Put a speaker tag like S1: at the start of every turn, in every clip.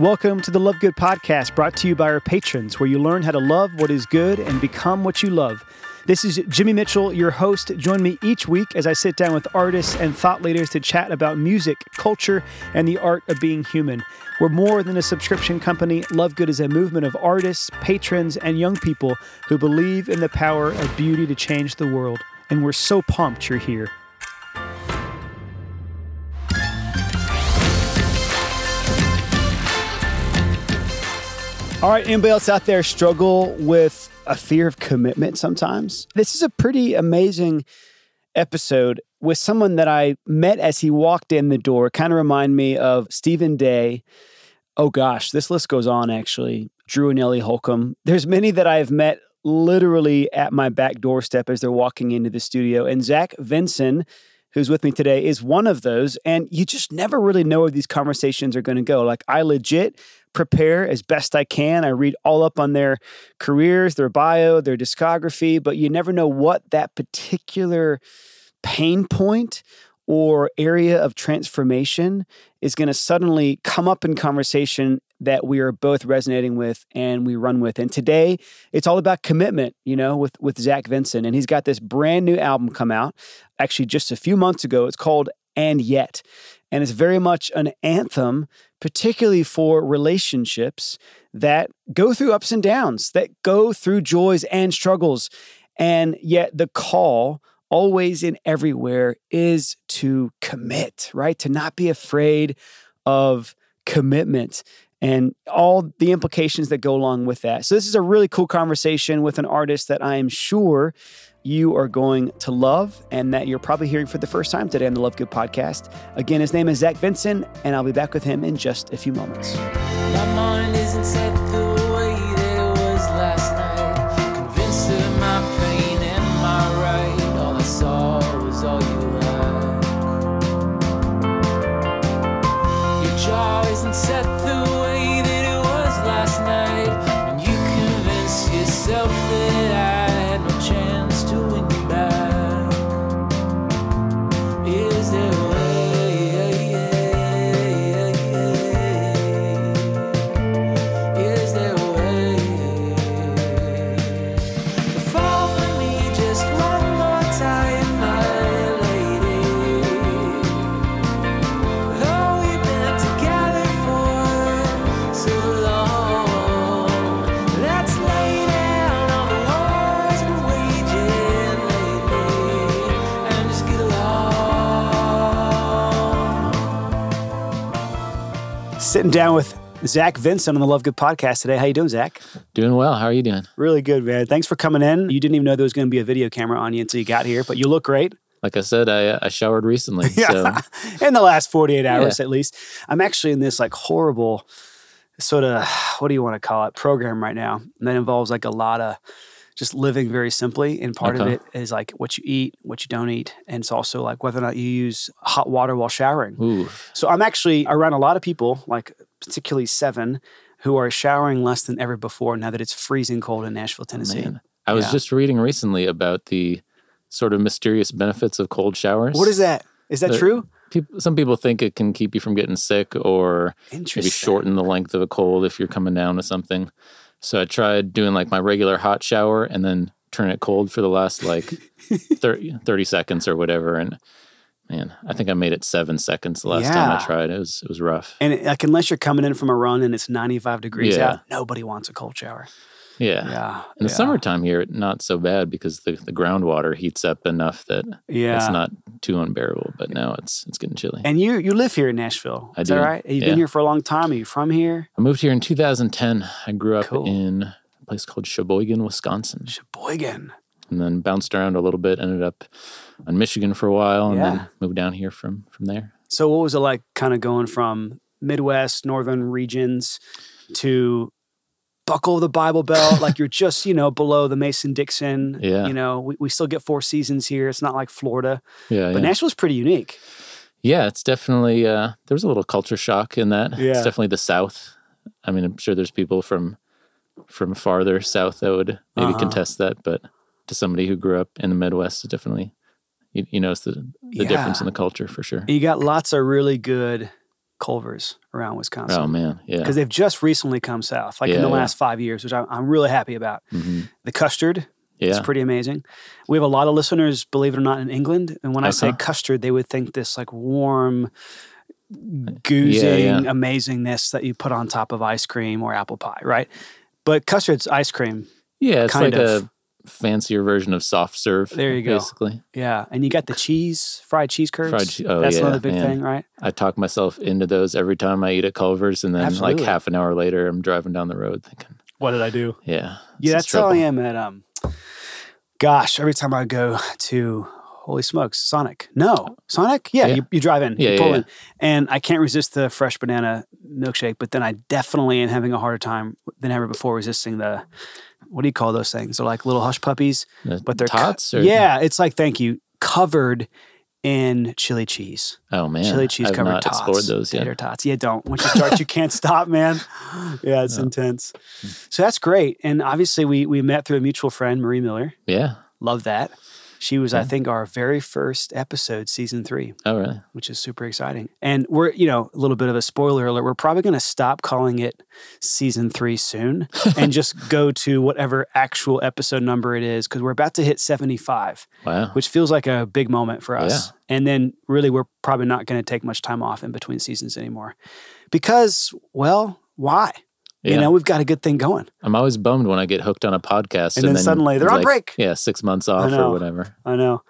S1: Welcome to the Love Good podcast brought to you by our patrons, where you learn how to love what is good and become what you love. This is Jimmy Mitchell, your host. Join me each week as I sit down with artists and thought leaders to chat about music, culture, and the art of being human. We're more than a subscription company. Love Good is a movement of artists, patrons, and young people who believe in the power of beauty to change the world. And we're so pumped you're here. All right, anybody else out there struggle with a fear of commitment sometimes? This is a pretty amazing episode with someone that I met as he walked in the door. Kind of remind me of Stephen Day. Oh gosh, this list goes on actually. Drew and Ellie Holcomb. There's many that I've met literally at my back doorstep as they're walking into the studio. And Zach Vinson, who's with me today, is one of those. And you just never really know where these conversations are going to go. Like, I legit prepare as best I can. I read all up on their careers, their bio, their discography, but you never know what that particular pain point or area of transformation is going to suddenly come up in conversation that we are both resonating with and we run with. And today it's all about commitment, you know, with with Zach Vinson. And he's got this brand new album come out actually just a few months ago. It's called And Yet. And it's very much an anthem, particularly for relationships that go through ups and downs, that go through joys and struggles. And yet the call always and everywhere is to commit, right? To not be afraid of commitment and all the implications that go along with that. So, this is a really cool conversation with an artist that I am sure you are going to love and that you're probably hearing for the first time today on the Love Good podcast. Again, his name is Zach Vinson, and I'll be back with him in just a few moments. Sitting down with Zach Vinson on the Love Good podcast today. How you doing, Zach?
S2: Doing well. How are you doing?
S1: Really good, man. Thanks for coming in. You didn't even know there was going to be a video camera on you until you got here, but you look great.
S2: Like I said, I, uh, I showered recently.
S1: yeah. So. in the last 48 hours yeah. at least. I'm actually in this like horrible sort of, what do you want to call it, program right now. And that involves like a lot of just living very simply. And part okay. of it is like what you eat, what you don't eat. And it's also like whether or not you use hot water while showering.
S2: Ooh.
S1: So I'm actually around a lot of people, like particularly seven, who are showering less than ever before now that it's freezing cold in Nashville, Tennessee. Man.
S2: I was yeah. just reading recently about the sort of mysterious benefits of cold showers.
S1: What is that? Is that true?
S2: People, some people think it can keep you from getting sick or maybe shorten the length of a cold if you're coming down with something. So I tried doing like my regular hot shower and then turn it cold for the last like 30, 30 seconds or whatever. And man, I think I made it seven seconds the last yeah. time I tried. It was it was rough.
S1: And it, like unless you're coming in from a run and it's 95 degrees yeah. out, nobody wants a cold shower.
S2: Yeah.
S1: Yeah.
S2: In the
S1: yeah.
S2: summertime here, not so bad because the, the groundwater heats up enough that yeah. it's not too unbearable. But now it's it's getting chilly.
S1: And you you live here in Nashville.
S2: I
S1: Is
S2: do.
S1: that right? You've yeah. been here for a long time. Are you from here?
S2: I moved here in 2010. I grew up cool. in a place called Sheboygan, Wisconsin.
S1: Sheboygan.
S2: And then bounced around a little bit, ended up in Michigan for a while, and then moved down here from from there.
S1: So what was it like kind of going from Midwest, northern regions to buckle the Bible belt, like you're just, you know, below the Mason Dixon.
S2: Yeah.
S1: You know, we, we still get four seasons here. It's not like Florida.
S2: Yeah.
S1: But
S2: yeah.
S1: Nashville's pretty unique.
S2: Yeah, it's definitely uh there was a little culture shock in that.
S1: Yeah.
S2: It's definitely the South. I mean, I'm sure there's people from from farther south that would maybe uh-huh. contest that, but to somebody who grew up in the Midwest, it definitely you, you notice the, the yeah. difference in the culture for sure.
S1: You got lots of really good Culver's around Wisconsin.
S2: Oh man, yeah.
S1: Because they've just recently come south, like in
S2: Yeah,
S1: the
S2: yeah.
S1: last five years, which I'm, I'm really happy about.
S2: hmm
S1: The custard is
S2: Yeah.
S1: pretty amazing. We have a lot of listeners, believe it or not, in England. And when I say custard, they would think this like warm, goozing
S2: yeah.
S1: amazingness that you put on top of ice cream or apple pie, right? But custard's ice cream.
S2: Yeah, it's
S1: kind
S2: like
S1: of.
S2: a fancier version of soft serve.
S1: There you go.
S2: Basically,
S1: Yeah. And you got the cheese, fried cheese curds.
S2: Fried che- oh,
S1: That's
S2: yeah,
S1: another big
S2: man.
S1: thing, right?
S2: I talk myself into those every time I eat at Culver's, and then
S1: Absolutely.
S2: like half an hour later, I'm driving down the road thinking,
S1: What did I do?
S2: "Yeah,
S1: Yeah, that's
S2: is
S1: how I am at um gosh, every time I go to holy smokes, Sonic. No. Sonic? Yeah,
S2: Yeah.
S1: You, you drive in,
S2: Yeah,
S1: you pull
S2: yeah.
S1: in. And I can't resist the fresh banana milkshake, but then I definitely am having a harder time than ever before resisting the what do you call those things? They're like little hush puppies,
S2: The
S1: but they're co-
S2: tots. or,
S1: yeah, it's like thank you, covered in chili cheese.
S2: Oh man,
S1: chili cheese
S2: I've
S1: covered
S2: not
S1: tots.
S2: explored those yet.
S1: Tater tots. Yeah, don't. Once you start, you can't stop, man. Yeah, it's
S2: No.
S1: intense. So that's great. And obviously, we we met through a mutual friend, Marie Miller.
S2: Yeah.
S1: Love that. She was, I think, our very first episode, season three,
S2: Oh really?
S1: which is super exciting. And we're, you know, a little bit of a spoiler alert. We're probably going to stop calling it season three soon and just go to whatever actual episode number it is because we're about to hit 75
S2: Wow.
S1: which feels like a big moment for us.
S2: Yeah.
S1: And then really, we're probably not going to take much time off in between seasons anymore because, well, why?
S2: Yeah.
S1: You know, we've got a good thing going.
S2: I'm always bummed when I get hooked on a podcast
S1: And then suddenly they're on
S2: like,
S1: break.
S2: Yeah, six months off
S1: know.
S2: or whatever.
S1: I know.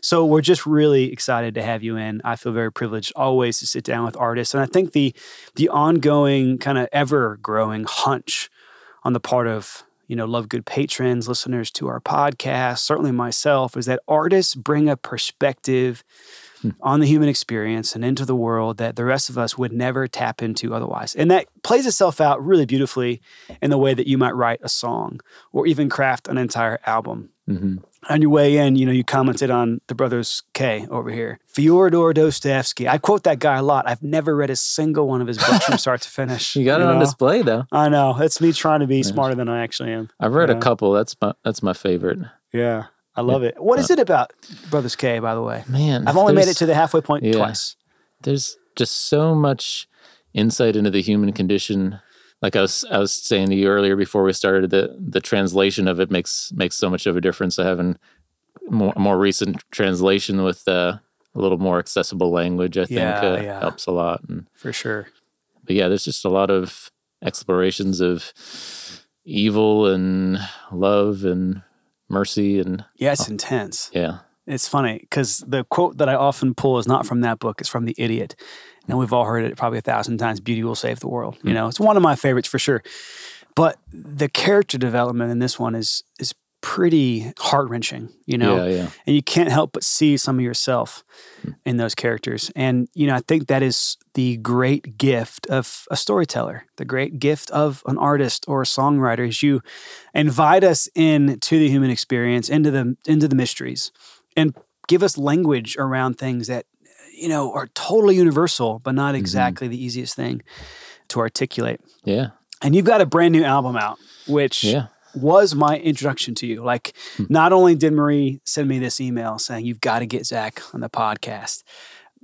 S1: So we're just really excited to have you in. I feel very privileged always to sit down with artists. And I think the the ongoing kind of ever growing hunch on the part of you know love good patrons listeners to our podcast certainly myself is that artists bring a perspective on the human experience and into the world that the rest of us would never tap into otherwise and that plays itself out really beautifully in the way that you might write a song or even craft an entire album
S2: hmm
S1: on your way in, you know, you commented on the brothers K over here. Fyodor Dostoevsky. I quote that guy a lot. I've never read a single one of his books from start to finish.
S2: You got it on display though.
S1: I know. That's me trying to be smarter than I actually am.
S2: I've read a couple. That's my that's my favorite.
S1: Yeah. I love it. What is it about Brothers K, by the way?
S2: Man,
S1: I've only made it to the halfway point
S2: yeah.
S1: twice.
S2: there's just so much insight into the human condition. Like I was I was saying to you earlier before we started, the the translation of it makes makes so much of a difference. I have a more more recent translation with uh, a little more accessible language. I think
S1: Yeah,
S2: uh,
S1: yeah.
S2: helps a lot. And
S1: For sure.
S2: but yeah, there's just a lot of explorations of evil and love and mercy and
S1: Yeah, it's uh, intense.
S2: yeah,
S1: It's funny because the quote that I often pull is not from that book, it's from The Idiot. And we've all heard it probably a thousand times Beauty will save the world. You hmm. know, it's one of my favorites for sure. But the character development in this one is is pretty heart wrenching, you know?
S2: yeah, yeah,
S1: and you can't help but see some of yourself hmm. in those characters. And you know, I think that is the great gift of a storyteller, the great gift of an artist or a songwriter is you invite us into the human experience, into the into the mysteries, and give us language around things that you know are totally universal, but not mm-hmm. exactly the easiest thing to articulate.
S2: yeah,
S1: And you've got a brand new album out, which
S2: yeah.
S1: Was my introduction to you. Like, hmm. not only did Marie send me this email saying, You've got to get Zach on the podcast,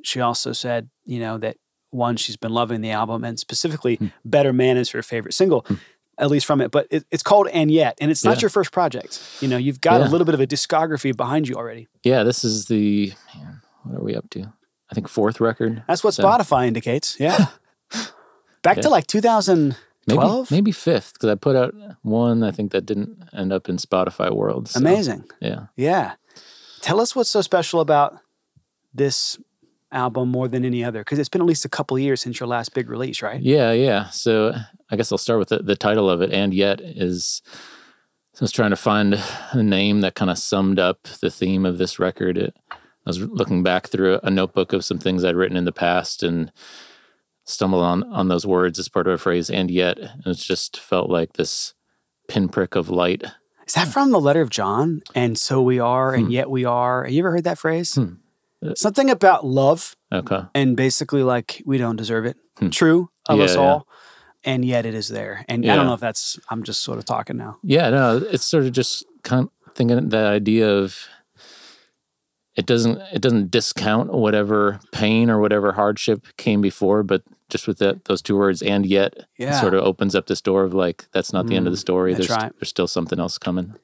S1: she also said, you know, that one, she's been loving the album and specifically hmm. Better Man is her favorite single, hmm. at least from it. But it, it's called And Yet, and it's not
S2: Yeah.
S1: your first project. You know, you've got a little bit of a discography behind you already.
S2: Yeah, this is the man, what are we up to? I think fourth record.
S1: That's what
S2: So-
S1: Spotify indicates. Yeah. Back to
S2: Yeah.
S1: like 2012.
S2: Maybe maybe fifth because I put out one I think that didn't end up in Spotify World. so,
S1: Amazing.
S2: Yeah.
S1: Yeah. Tell us what's so special about this album more than any other because it's been at least a couple years since your last big release, right?
S2: Yeah, yeah. So I guess I'll start with the, the title of it. And yet is so I was trying to find a name that kind of summed up the theme of this record. It, I was looking back through a notebook of some things I'd written in the past and stumbled on on those words as part of a phrase. And yet, and it just felt like this pinprick of light.
S1: Is that from the letter of John? And so we are, and
S2: Hmm.
S1: yet we are. Have you ever heard that phrase?
S2: Hmm. Uh,
S1: Something about love
S2: Okay.
S1: and basically like we don't deserve it. True of
S2: Hmm. Yeah,
S1: us
S2: yeah.
S1: all. And yet it is there. And I don't know if that's, I'm just sort of talking now.
S2: Yeah, no, it's sort of just kind of thinking the idea of it doesn't it doesn't discount whatever pain or whatever hardship came before, but just with that those two words and yet
S1: Yeah.
S2: sort of opens up this door of like that's not the end of the story.
S1: Mm, that's
S2: There's
S1: right.
S2: there's still something else coming.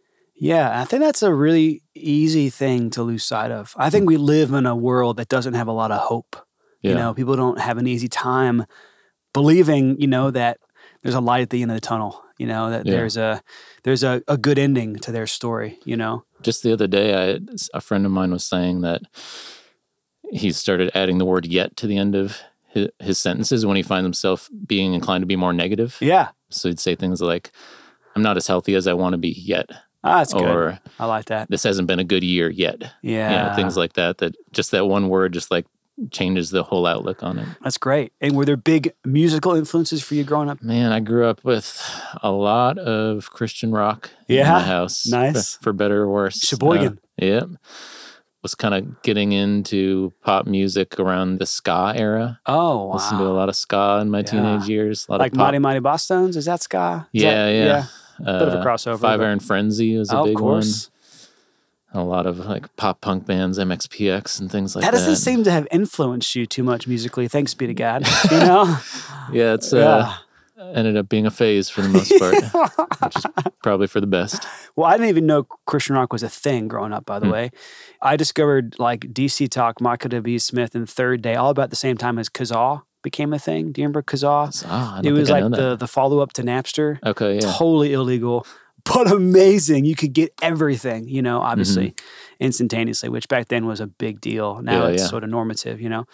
S1: Yeah, I think that's a really easy thing to lose sight of. I think we live in a world that doesn't have a lot of hope.
S2: Yeah.
S1: You know, people don't have an easy time believing, you know, that there's a light at the end of the tunnel, you know, that
S2: Yeah.
S1: there's a there's a, a good ending to their story, you know.
S2: Just the other day, I a friend of mine was saying that he started adding the word "yet" to the end of his, his sentences when he finds himself being inclined to be more negative.
S1: Yeah.
S2: So he'd say things like, "I'm not as healthy as I want to be yet,"
S1: Ah, that's good. I like that.
S2: "This hasn't been a good year yet."
S1: Yeah.
S2: You know, things like that. That just that one word just like changes the whole outlook on it.
S1: That's great. And were there big musical influences for you growing up?
S2: Man, I grew up with a lot of Christian rock in
S1: Yeah?
S2: house.
S1: Nice.
S2: For, better or worse.
S1: Sheboygan.
S2: Uh, yeah. Was kind of getting into pop music around the ska era.
S1: Oh, wow.
S2: Listened to a lot of ska in my
S1: Yeah.
S2: teenage years. A lot
S1: like
S2: of pop.
S1: Mighty Mighty Bosstones? Is that ska? Is
S2: yeah,
S1: that-
S2: yeah. Uh,
S1: Bit of a crossover,
S2: Five
S1: but-
S2: Iron Frenzy was a
S1: Oh,
S2: big
S1: of course.
S2: one. A lot of like pop punk bands, MXPX and things like
S1: that
S2: that.
S1: doesn't seem to have influenced you too much musically. Thanks be to God. You know?
S2: Yeah, it's uh,
S1: Yeah.
S2: Ended up being a phase for the most part, which is probably for the best.
S1: well, I didn't even know Christian rock was a thing growing up, by the
S2: Hmm.
S1: way. I discovered like DC Talk, Michael W. Smith, and Third Day all about the same time as Kazaa became a thing. Do you remember Kazaa?
S2: I
S1: It was like the, the follow up to Napster.
S2: Okay, yeah.
S1: Totally illegal, but amazing. You could get everything, you know, obviously instantaneously, which back then was a big deal. Now
S2: Mm-hmm. Yeah,
S1: it's
S2: yeah.
S1: sort of normative, you know.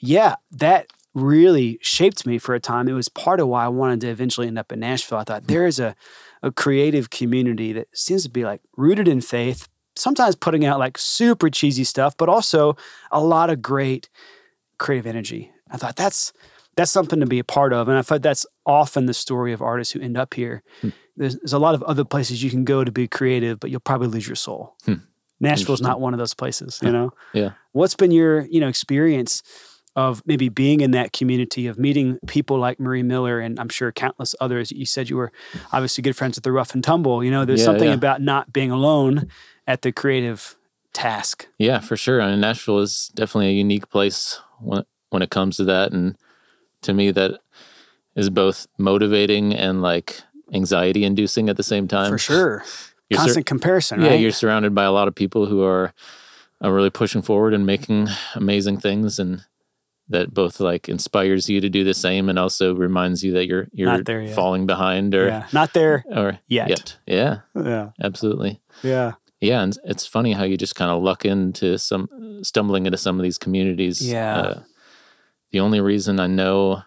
S1: Yeah, that really shaped me for a time. It was part of why I wanted to eventually end up in Nashville. I thought there is a, a creative community that seems to be like rooted in faith, sometimes putting out like super cheesy stuff, but also a lot of great creative energy. I thought that's that's something to be a part of. And I thought that's often the story of artists who end up here.
S2: Hmm.
S1: There's, there's a lot of other places you can go to be creative, but you'll probably lose your soul.
S2: Hmm.
S1: Nashville's not one of those places, you know?
S2: Yeah.
S1: What's been your, you know, experience of maybe being in that community of meeting people like Marie Miller and I'm sure countless others. You said you were obviously good friends with the Rough and Tumble. You know, there's
S2: Yeah,
S1: something
S2: yeah.
S1: about not being alone at the creative task.
S2: Yeah, for sure. I mean, Nashville is definitely a unique place when when it comes to that, and to me, that is both motivating and like anxiety inducing at the same time.
S1: For sure.
S2: You're sur-
S1: Constant comparison,
S2: yeah, you're surrounded by a lot of people who are, are really pushing forward and making amazing things, and that both like inspires you to do the same, and also reminds you that you're you're
S1: Not there
S2: falling behind or
S1: yeah. Not there
S2: or
S1: yet.
S2: Yeah,
S1: Yeah.
S2: absolutely.
S1: Yeah.
S2: Yeah, and it's funny how you just kind of luck into some stumbling into some of these communities.
S1: Yeah.
S2: Uh, the only reason I know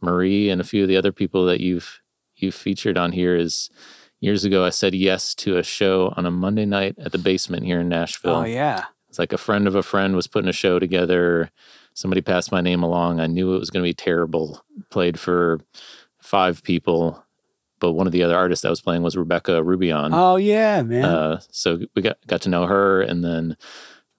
S2: Marie and a few of the other people that you've you've featured on here is years ago I said yes to a show on a Monday night at the basement here in Nashville.
S1: Oh yeah.
S2: It's like a friend of a friend was putting a show together. Somebody passed my name along. I knew it was going to be terrible. Played for five people, but one of the other artists I was playing was Rebecca Roubion.
S1: Oh yeah, man.
S2: Uh, so we got got to know her, and then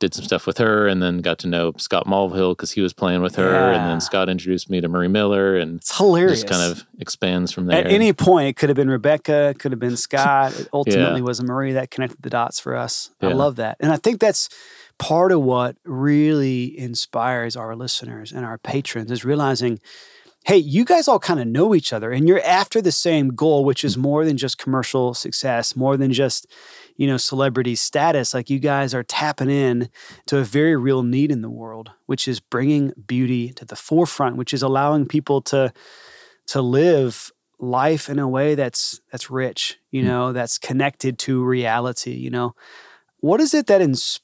S2: did some stuff with her, and then got to know Scott Mulvahill because he was playing with her, and then Scott introduced me to Marie Miller, and
S1: it's hilarious.
S2: just kind of expands from there.
S1: At any point, it could have been Rebecca, it could have been Scott. It ultimately was Marie that connected the dots for us. I love that. And I think that's part of what really inspires our listeners and our patrons is realizing, hey, you guys all kind of know each other and you're after the same goal, which is more than just commercial success, more than just, you know, celebrity status. Like you guys are tapping in to a very real need in the world, which is bringing beauty to the forefront, which is allowing people to to live life in a way that's that's rich, you hmm. know, that's connected to reality, you know. What is it that inspires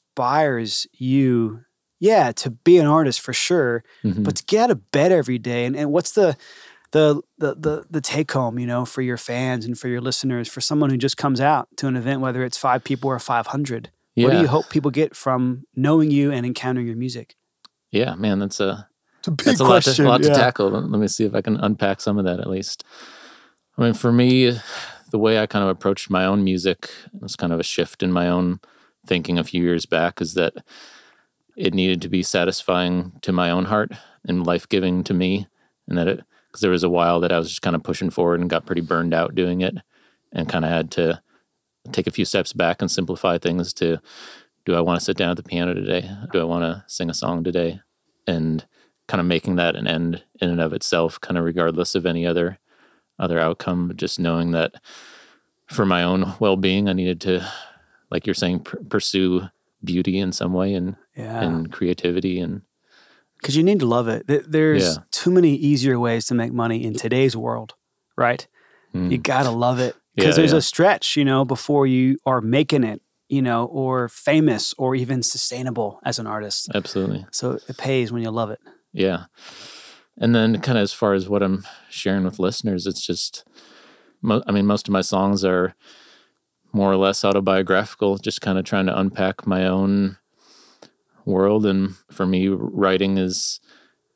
S1: you? Yeah, to be an artist for sure,
S2: Mhm.
S1: but to get out of bed every day and, and what's the the the the the take home, you know, for your fans and for your listeners, for someone who just comes out to an event, whether it's five people or five hundred. What do you hope people get from knowing you and encountering your music?
S2: yeah, man, that's a
S1: It's a big
S2: that's a lot, to, a lot to tackle. Let let me see if I can unpack some of that at least. I mean, for me, the way I kind of approached my own music was kind of a shift in my own thinking a few years back is that it needed to be satisfying to my own heart and life giving to me. And that it, because there was a while that I was just kind of pushing forward and got pretty burned out doing it and kind of had to take a few steps back and simplify things to do I want to sit down at the piano today? Do I want to sing a song today? And kind of making that an end in and of itself, kind of regardless of any other other outcome. Just knowing that for my own well being, I needed to, like you're saying, pr- pursue beauty in some way and yeah. and creativity and
S1: because you need to love it. There's yeah. too many easier ways to make money in today's world, right? Mm. You gotta love it because yeah, there's a stretch, you know, before you are making it you know, or famous or even sustainable as an artist.
S2: Absolutely.
S1: So it pays when you love it.
S2: Yeah. And then, kind of as far as what I'm sharing with listeners, it's just, I mean, most of my songs are more or less autobiographical, just kind of trying to unpack my own world. And for me, writing is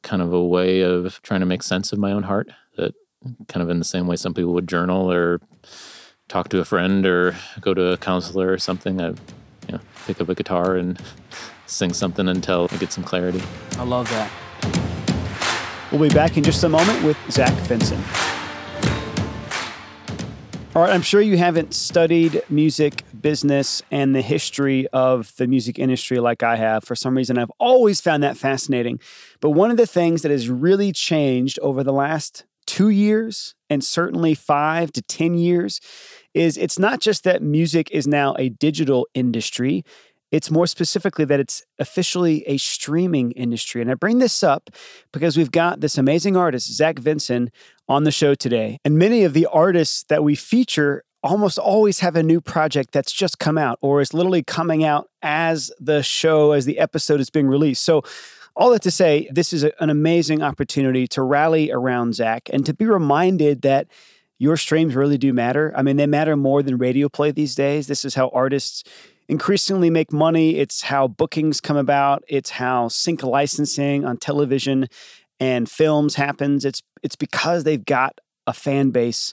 S2: kind of a way of trying to make sense of my own heart. That kind of in the same way some people would journal or talk to a friend or go to a counselor or something. I you know, pick up a guitar and sing something until I get some clarity.
S1: I love that. We'll be back in just a moment with Zach Vinson. All right, I'm sure you haven't studied music business and the history of the music industry like I have. For some reason, I've always found that fascinating. But one of the things that has really changed over the last two years and certainly five to 10 years is it's not just that music is now a digital industry. It's more specifically that it's officially a streaming industry. And I bring this up because we've got this amazing artist, Zach Vinson, on the show today. And many of the artists that we feature almost always have a new project that's just come out or is literally coming out as the show, as the episode is being released. So, all that to say, this is a, an amazing opportunity to rally around Zach and to be reminded that your streams really do matter. I mean, they matter more than radio play these days. This is how artists increasingly make money. It's how bookings come about. It's how sync licensing on television and films happens. It's it's because they've got a fan base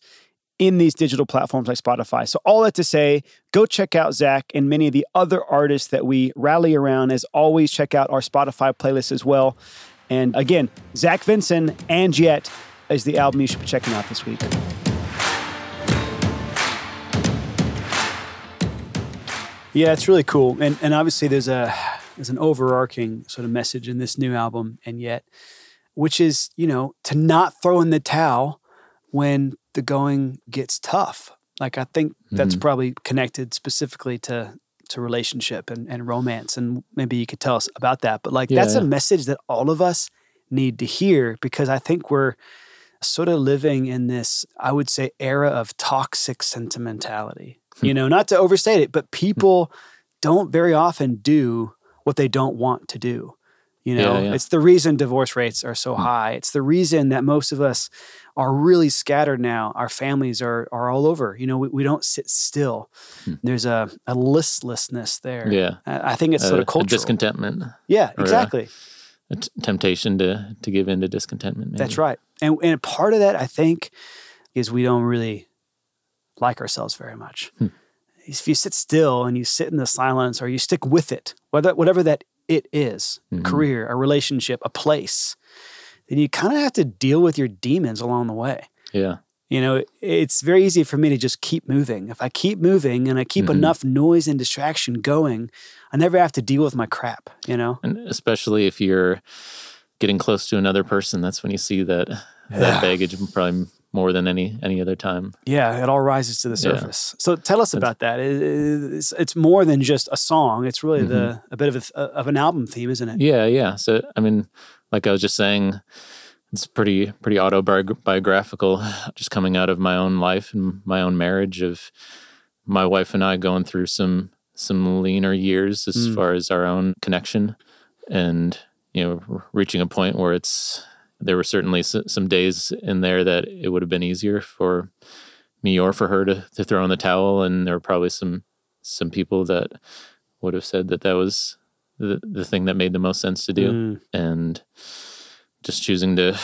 S1: in these digital platforms like Spotify. So all that to say, go check out Zach and many of the other artists that we rally around. As always, check out our Spotify playlist as well. And again, Zach Vinson and Yet is the album you should be checking out this week. Yeah, it's really cool, and and obviously there's a there's an overarching sort of message in this new album, and yet, which is you know to not throw in the towel when the going gets tough. Like I think that's mm-hmm. probably connected specifically to to relationship and, and romance, and maybe you could tell us about that. But like yeah, that's yeah. a message that all of us need to hear because I think we're sort of living in this, I would say, era of toxic sentimentality you know, not to overstate it, but people don't very often do what they don't want to do. You know, yeah, yeah. it's the reason divorce rates are so hmm. high. It's the reason that most of us are really scattered now. Our families are are all over. You know, we, we don't sit still. Hmm. There's a, a listlessness there.
S2: Yeah.
S1: I think it's sort of cultural.
S2: discontentment.
S1: Yeah, exactly.
S2: A, a t- temptation to to give in to discontentment. Maybe.
S1: That's right. And and part of that I think is we don't really like ourselves very much. Hmm. If you sit still and you sit in the silence or you stick with it, whether, whatever that it is mm-hmm. career, a relationship, a place then you kind of have to deal with your demons along the way.
S2: Yeah.
S1: You know, it's very easy for me to just keep moving. If I keep moving and I keep mm-hmm. enough noise and distraction going, I never have to deal with my crap, you know?
S2: And especially if you're getting close to another person, that's when you see that yeah. that baggage probably more than any any other time.
S1: Yeah, it all rises to the surface. Yeah. So tell us about that. It's, it's more than just a song. It's really mm-hmm. the a bit of a, of an album theme, isn't it?
S2: Yeah, yeah. So I mean, like I was just saying, it's pretty pretty autobiographical, just coming out of my own life and my own marriage of my wife and I going through some some leaner years as mm. far as our own connection and you know reaching a point where it's there were certainly some days in there that it would have been easier for me or for her to, to throw in the towel. And there were probably some, some people that would have said that that was the, the thing that made the most sense to do. Mm. And just choosing to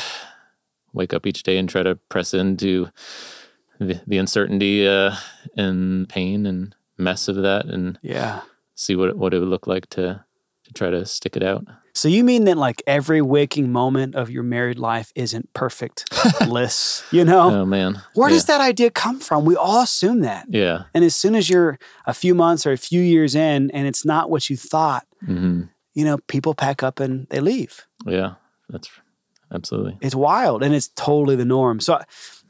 S2: wake up each day and try to press into the, the uncertainty uh, and pain and mess of that and
S1: yeah
S2: see what, what it would look like to, to try to stick it out.
S1: So you mean that like every waking moment of your married life isn't perfect bliss, you know?
S2: Oh man.
S1: Where yeah. does that idea come from? We all assume that.
S2: Yeah.
S1: And as soon as you're a few months or a few years in and it's not what you thought, mm-hmm. you know, people pack up and they leave.
S2: Yeah. That's absolutely.
S1: It's wild and it's totally the norm. So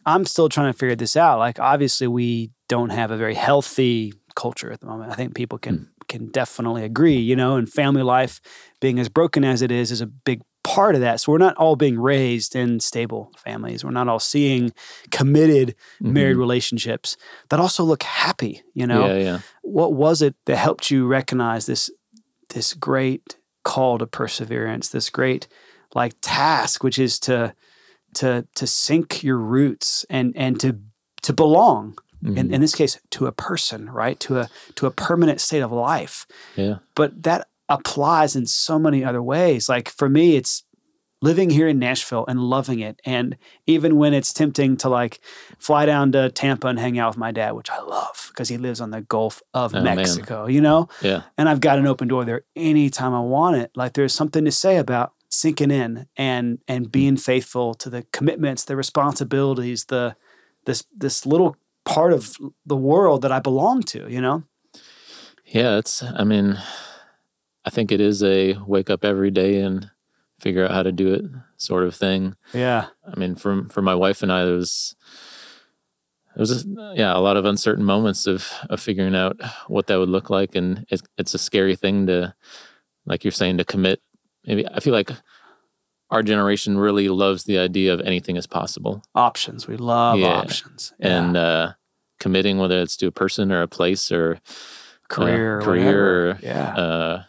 S1: I'm still trying to figure this out. Like obviously we don't have a very healthy culture at the moment. I think people can mm. Can definitely agree, you know, and family life being as broken as it is is a big part of that. So we're not all being raised in stable families. We're not all seeing committed mm-hmm. married relationships that also look happy, you know.
S2: Yeah, yeah.
S1: What was it that helped you recognize this this great call to perseverance, this great like task which is to to to sink your roots and and to to belong mm-hmm. in, in this case to a person right? To a to a permanent state of life.
S2: Yeah.
S1: But that applies in so many other ways. Like for me it's living here in Nashville and loving it. And even when it's tempting to like fly down to Tampa and hang out with my dad which I love because he lives on the Gulf of oh, Mexico man. you know?
S2: Yeah.
S1: And I've got an open door there anytime I want it. Like there's something to say about sinking in and and being faithful to the commitments, the responsibilities, the this this little part of the world that I belong to, you know?
S2: Yeah, it's I mean, I think it is a wake up every day and figure out how to do it sort of thing.
S1: Yeah.
S2: I mean, for for my wife and I, there was it was a, yeah a lot of uncertain moments of of figuring out what that would look like, and it, it's a scary thing to, like you're saying, to commit maybe I feel like our generation really loves the idea of anything is possible.
S1: Options. We love yeah. options.
S2: Yeah. And uh, committing, whether it's to a person or a place or
S1: career,
S2: uh, career,
S1: or, yeah.
S2: Uh,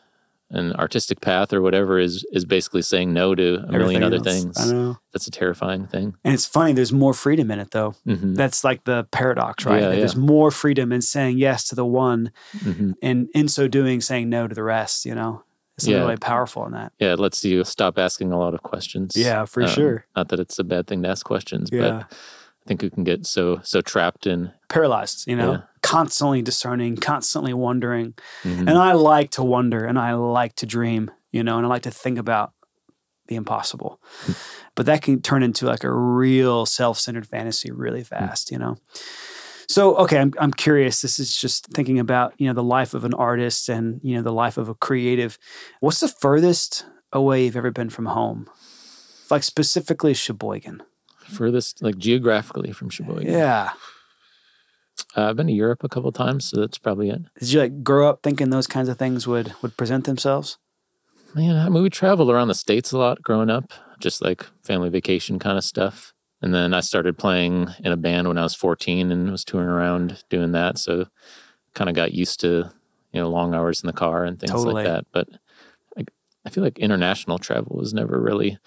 S2: an artistic path or whatever is is basically saying no to a Everything million other else. things.
S1: I know.
S2: That's a terrifying thing.
S1: And it's funny, there's more freedom in it though. Mm-hmm. That's like the paradox, right? Yeah, there's more freedom in saying yes to the one mm-hmm. and in so doing saying no to the rest, you know? It's yeah. really powerful in that.
S2: Yeah, it lets you stop asking a lot of questions.
S1: Yeah, for um, sure.
S2: Not that it's a bad thing to ask questions, yeah. but I think you can get so so trapped in
S1: paralyzed, you know, yeah. constantly discerning, constantly wondering. Mm-hmm. And I like to wonder and I like to dream, you know, and I like to think about the impossible. Hmm. but that can turn into like a real self-centered fantasy really hmm. fast, you know. So, okay, I'm, I'm curious. This is just thinking about, you know, the life of an artist and, you know, the life of a creative. What's the furthest away you've ever been from home? Like specifically Sheboygan.
S2: Furthest, like geographically from Sheboygan.
S1: Yeah.
S2: Uh, I've been to Europe a couple times, so that's probably it.
S1: Did you like grow up thinking those kinds of things would would present themselves?
S2: Man, I mean, we traveled around the states a lot growing up, just like family vacation kind of stuff. And then I started playing in a band when I was 14 and was touring around doing that. So kind of got used to, you know, long hours in the car and things
S1: totally.
S2: like that. But I, I feel like international travel was never really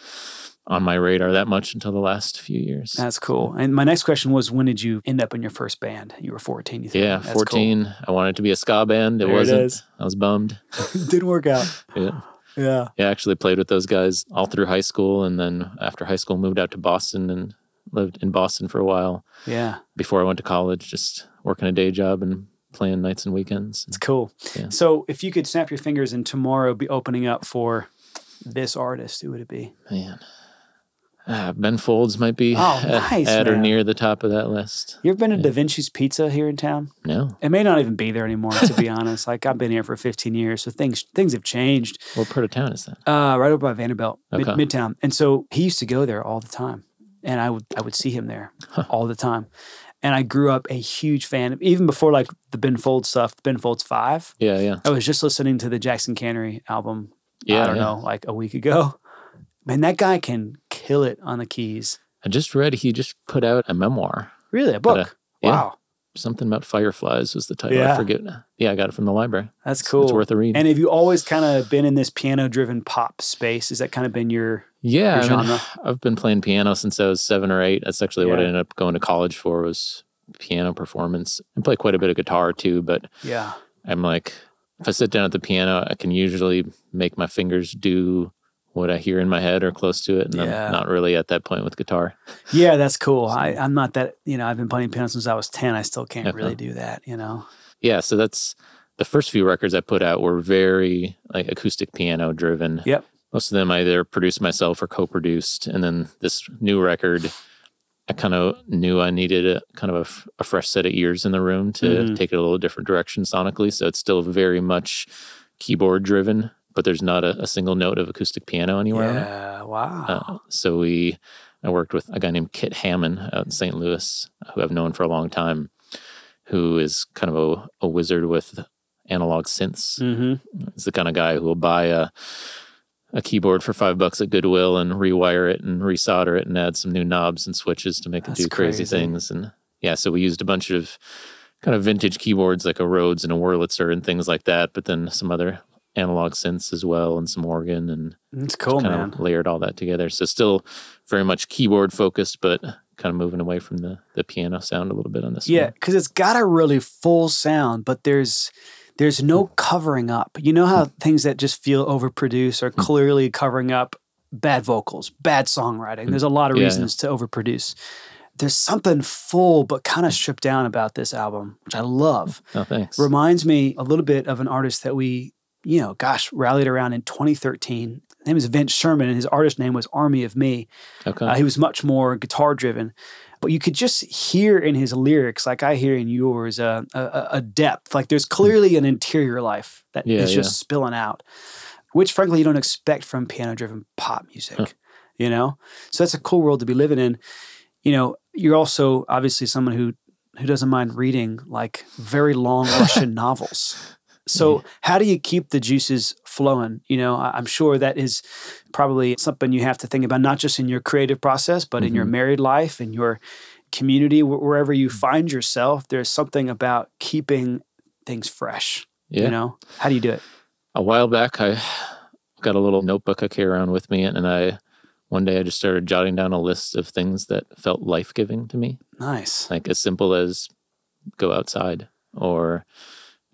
S2: on my radar that much until the last few years.
S1: That's cool. And my next question was, when did you end up in your first band? You were 14. You think?
S2: yeah, 14. Cool. I wanted to be a ska band. It there wasn't. It I was bummed.
S1: Didn't work out.
S2: yeah.
S1: Yeah.
S2: Yeah, I actually played with those guys all through high school. And then after high school, moved out to Boston and lived in Boston for a while.
S1: Yeah.
S2: Before I went to college, just working a day job and playing nights and weekends.
S1: It's cool. Yeah. So if you could snap your fingers and tomorrow be opening up for this artist, who would it be?
S2: Man. Uh, ben Folds might be
S1: oh, nice,
S2: at, or near the top of that list.
S1: You ever been to yeah. Da Vinci's Pizza here in town?
S2: No.
S1: It may not even be there anymore, to be honest. Like I've been here for 15 years, so things things have changed.
S2: What part of town is that?
S1: Uh, right over by Vanderbilt, okay. Mid- Midtown. And so he used to go there all the time and I would I would see him there huh. all the time. And I grew up a huge fan, even before like the Ben Folds stuff, Ben Folds Five.
S2: Yeah, yeah.
S1: I was just listening to the Jackson Cannery album. Yeah, I don't yeah. know, like a week ago. Man, that guy can kill it on the keys.
S2: I just read he just put out a memoir.
S1: Really, a book? Uh, yeah. Wow
S2: something about fireflies was the title. Yeah. I forget. Yeah, I got it from the library.
S1: That's cool.
S2: It's, it's worth a read.
S1: And have you always kind of been in this piano driven pop space? Has that kind of been your
S2: yeah
S1: your
S2: I mean, I've been playing piano since I was seven or eight. That's actually yeah. what I ended up going to college for was piano performance. I play quite a bit of guitar too, but
S1: yeah,
S2: I'm like if I sit down at the piano, I can usually make my fingers do what I hear in my head or close to it. And yeah. I'm not really at that point with guitar.
S1: Yeah, that's cool. I, I'm not that, you know, I've been playing piano since I was 10. I still can't okay. really do that, you know?
S2: Yeah. So that's the first few records I put out were very like acoustic piano driven.
S1: Yep.
S2: Most of them I either produced myself or co produced. And then this new record, I kind of knew I needed a kind of a, a fresh set of ears in the room to mm-hmm. take it a little different direction sonically. So it's still very much keyboard driven but there's not a, a single note of acoustic piano anywhere.
S1: Yeah, wow. Uh,
S2: so we, I worked with a guy named Kit Hammond out in St. Louis, who I've known for a long time, who is kind of a, a wizard with analog synths. Mm-hmm. He's the kind of guy who will buy a a keyboard for five bucks at Goodwill and rewire it and resolder it and add some new knobs and switches to make That's it do crazy, crazy things. And yeah, so we used a bunch of kind of vintage keyboards like a Rhodes and a Wurlitzer and things like that, but then some other analog synths as well and some organ and mm,
S1: it's cool
S2: kind
S1: man.
S2: of layered all that together. So still very much keyboard focused, but kind of moving away from the the piano sound a little bit on this.
S1: Yeah, because it's got a really full sound, but there's there's no mm. covering up. You know how mm. things that just feel overproduced are clearly covering up bad vocals, bad songwriting. There's a lot of reasons yeah. to overproduce. There's something full but kind of stripped down about this album, which I love.
S2: Oh, thanks.
S1: Reminds me a little bit of an artist that we, you know, gosh, rallied around in 2013. His name is Vince Scheuerman, and his artist name was Army of Me. Okay. Uh, he was much more guitar driven but you could just hear in his lyrics, like I hear in yours, uh, a, a, depth. Like there's clearly an interior life that yeah, is just yeah. spilling out, which frankly you don't expect from piano driven pop music, huh. you know? So that's a cool world to be living in. You know, you're also obviously someone who who doesn't mind reading like very long Russian novels. So, how do you keep the juices flowing? You know, I'm sure that is probably something you have to think about, not just in your creative process, but mm-hmm. in your mm-hmm. married life, in your community, wherever you find yourself. There's something about keeping things fresh. Yeah. You know, how do you do it?
S2: A while back, I got a little notebook I carry around with me, and I one day I just started jotting down a list of things that felt life giving to me.
S1: Nice.
S2: Like as simple as go outside or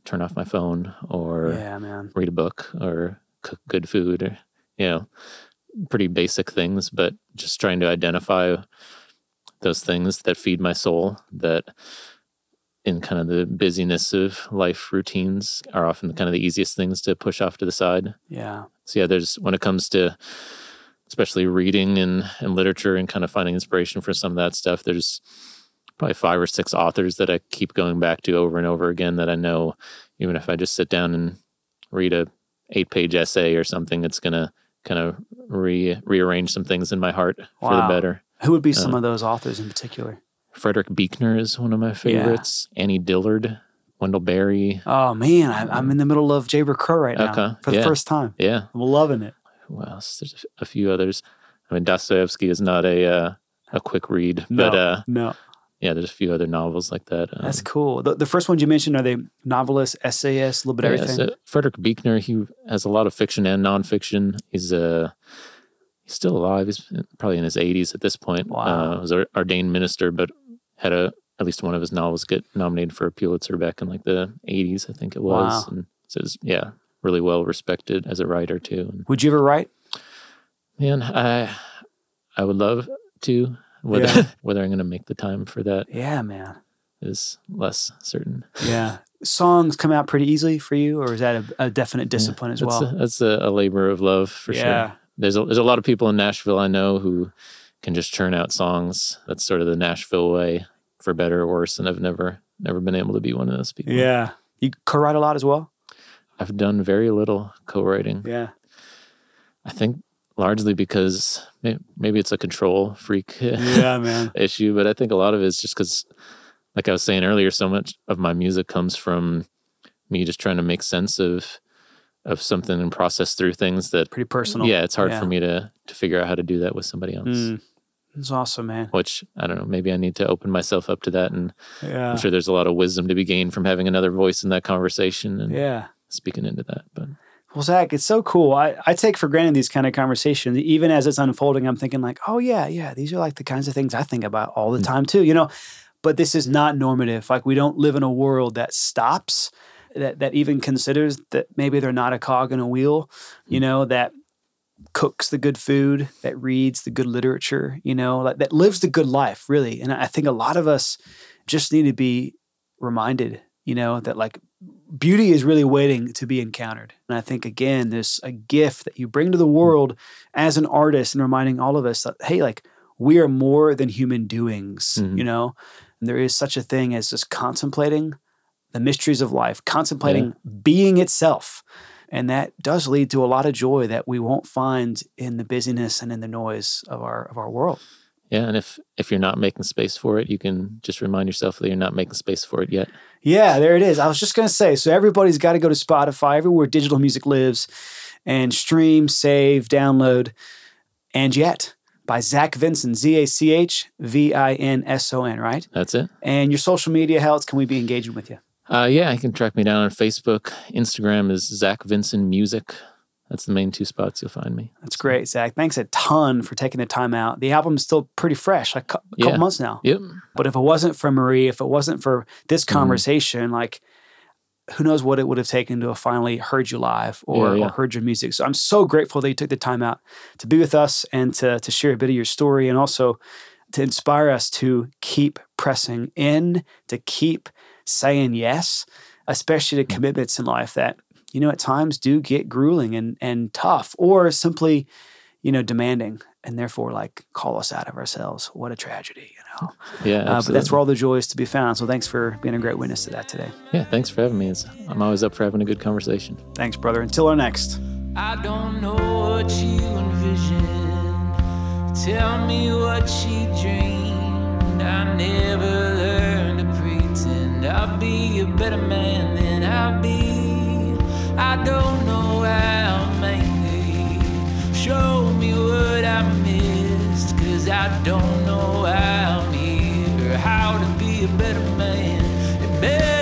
S2: turn off my phone or
S1: yeah, man.
S2: read a book or cook good food or you know pretty basic things but just trying to identify those things that feed my soul that in kind of the busyness of life routines are often kind of the easiest things to push off to the side
S1: yeah
S2: so yeah there's when it comes to especially reading and, and literature and kind of finding inspiration for some of that stuff there's probably five or six authors that I keep going back to over and over again that I know even if I just sit down and read a eight page essay or something, it's gonna kind of re rearrange some things in my heart wow. for the better.
S1: Who would be some uh, of those authors in particular?
S2: Frederick Buechner is one of my favorites. Yeah. Annie Dillard, Wendell Berry.
S1: Oh man, I, am in the middle of Jayber Crow right now okay. for the yeah. first time.
S2: Yeah,
S1: I'm loving it.
S2: Well, there's a few others. I mean, Dostoevsky is not a uh, a quick read,
S1: no,
S2: but uh,
S1: no,
S2: yeah, there's a few other novels like that.
S1: Um, That's cool. The, the, first ones you mentioned are they novelists, essayists, a little bit yeah, everything. So
S2: Frederick Buechner, he has a lot of fiction and nonfiction. He's uh, he's still alive. He's probably in his 80s at this point. Wow. Uh, was an ordained minister, but had a at least one of his novels get nominated for a Pulitzer back in like the 80s, I think it was. Wow. And so it's yeah, really well respected as a writer too. And,
S1: would you ever write?
S2: Man, I I would love to. Whether yeah. whether I'm going to make the time for that,
S1: yeah, man,
S2: is less certain.
S1: Yeah, songs come out pretty easily for you, or is that a, a definite discipline yeah, as well?
S2: A, that's a, a, labor of love for yeah. sure. There's a, there's a lot of people in Nashville I know who can just churn out songs. That's sort of the Nashville way, for better or worse. And I've never never been able to be one of those people.
S1: Yeah, you co-write a lot as well.
S2: I've done very little co-writing.
S1: Yeah,
S2: I think largely because maybe it's a control freak
S1: yeah, man.
S2: issue, but I think a lot of it is just because, like I was saying earlier, so much of my music comes from me just trying to make sense of of something and process through things that
S1: pretty personal.
S2: Yeah, it's hard yeah. for me to to figure out how to do that with somebody else. Mm.
S1: It's awesome, man.
S2: Which I don't know. Maybe I need to open myself up to that, and yeah. I'm sure there's a lot of wisdom to be gained from having another voice in that conversation and
S1: yeah,
S2: speaking into that. But
S1: well, Zach, it's so cool. I, I take for granted these kind of conversations. Even as it's unfolding, I'm thinking like, oh yeah, yeah, these are like the kinds of things I think about all the mm. time too. You know, but this is not normative. Like we don't live in a world that stops, that that even considers that maybe they're not a cog in a wheel. You mm. know, that cooks the good food, that reads the good literature. You know, that lives the good life, really. And I think a lot of us just need to be reminded. You know, that like beauty is really waiting to be encountered. And I think, again, there's a gift that you bring to the world as an artist and reminding all of us that, hey, like, we are more than human doings, mm-hmm. you know? And there is such a thing as just contemplating the mysteries of life, contemplating yeah. being itself. And that does lead to a lot of joy that we won't find in the busyness and in the noise of our of our world.
S2: Yeah, and if if you're not making space for it, you can just remind yourself that you're not making space for it yet.
S1: Yeah, there it is. I was just gonna say. So everybody's got to go to Spotify, everywhere digital music lives, and stream, save, download, and yet by Zach Vinson, Z A C H V I N S O N, right?
S2: That's it.
S1: And your social media, how else can we be engaging with you?
S2: Uh, yeah, you can track me down on Facebook. Instagram is Zach Vinson Music. That's the main two spots you'll find me.
S1: That's great, Zach. Thanks a ton for taking the time out. The album's still pretty fresh, like a couple yeah. months now.
S2: Yep.
S1: But if it wasn't for Marie, if it wasn't for this mm-hmm. conversation, mm-hmm. like who knows what it would have taken to have finally heard you live or, yeah, yeah. or, heard your music. So I'm so grateful that you took the time out to be with us and to, to share a bit of your story and also to inspire us to keep pressing in, to keep saying yes, especially to commitments in life that, you know, at times do get grueling and, and tough or simply, you know, demanding and therefore like call us out of ourselves. What a tragedy, you know?
S2: Yeah. Uh,
S1: but that's where all the joy is to be found. So thanks for being a great witness to that today.
S2: Yeah. Thanks for having me. It's, I'm always up for having a good conversation.
S1: Thanks, brother. Until our next. I don't know what you envisioned. Tell me what she dreamed. I never learned to pretend I'll be a better man than I'll be. I don't know how. Show me what I missed, cause I don't know how I'm here, how to be a better man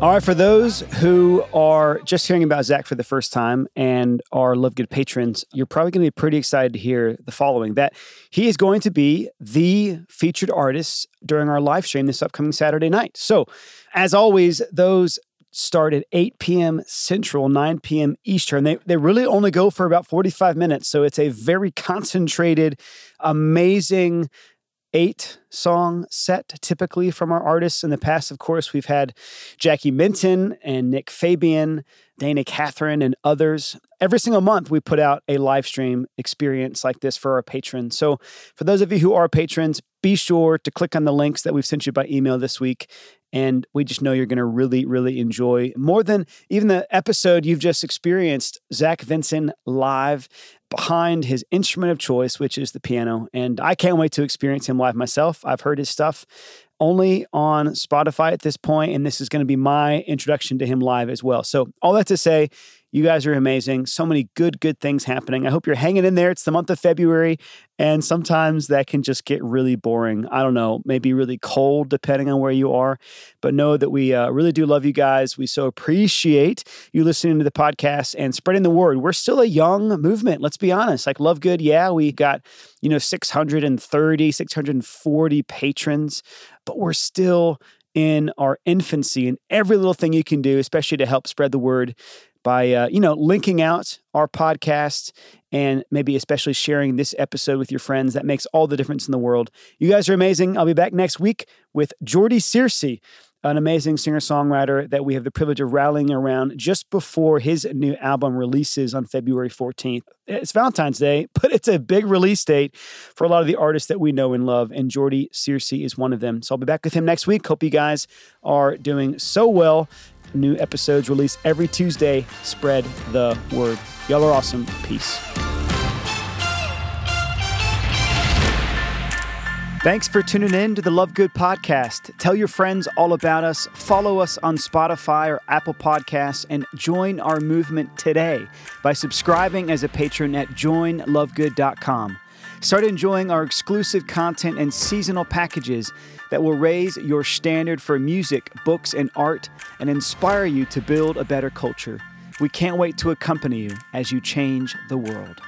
S1: All right, for those who are just hearing about Zach for the first time and are Love Good patrons, you're probably going to be pretty excited to hear the following that he is going to be the featured artist during our live stream this upcoming Saturday night. So, as always, those start at 8 p.m. Central, 9 p.m. Eastern. They, they really only go for about 45 minutes. So it's a very concentrated, amazing eight song set typically from our artists. In the past, of course, we've had Jackie Minton and Nick Fabian, Dana Catherine, and others. Every single month, we put out a live stream experience like this for our patrons. So, for those of you who are patrons, be sure to click on the links that we've sent you by email this week. And we just know you're going to really, really enjoy more than even the episode you've just experienced. Zach Vinson live behind his instrument of choice, which is the piano. And I can't wait to experience him live myself. I've heard his stuff only on Spotify at this point, and this is going to be my introduction to him live as well. So, all that to say, you guys are amazing. So many good, good things happening. I hope you're hanging in there. It's the month of February, and sometimes that can just get really boring. I don't know, maybe really cold depending on where you are. But know that we uh, really do love you guys. We so appreciate you listening to the podcast and spreading the word. We're still a young movement. Let's be honest. Like Love Good, yeah, we got, you know, 630, 640 patrons, but we're still in our infancy and every little thing you can do, especially to help spread the word by uh, you know linking out our podcast and maybe especially sharing this episode with your friends. That makes all the difference in the world. You guys are amazing. I'll be back next week with jordy searcy an amazing singer-songwriter that we have the privilege of rallying around just before his new album releases on february 14th it's valentine's day but it's a big release date for a lot of the artists that we know and love and jordy searcy is one of them. So i'll be back with him next week. Hope you guys are doing so well New episodes released every Tuesday. Spread the word. Y'all are awesome. Peace. Thanks for tuning in to the Love Good podcast. Tell your friends all about us. Follow us on Spotify or Apple Podcasts and join our movement today by subscribing as a patron at joinlovegood.com. Start enjoying our exclusive content and seasonal packages that will raise your standard for music, books, and art and inspire you to build a better culture. We can't wait to accompany you as you change the world.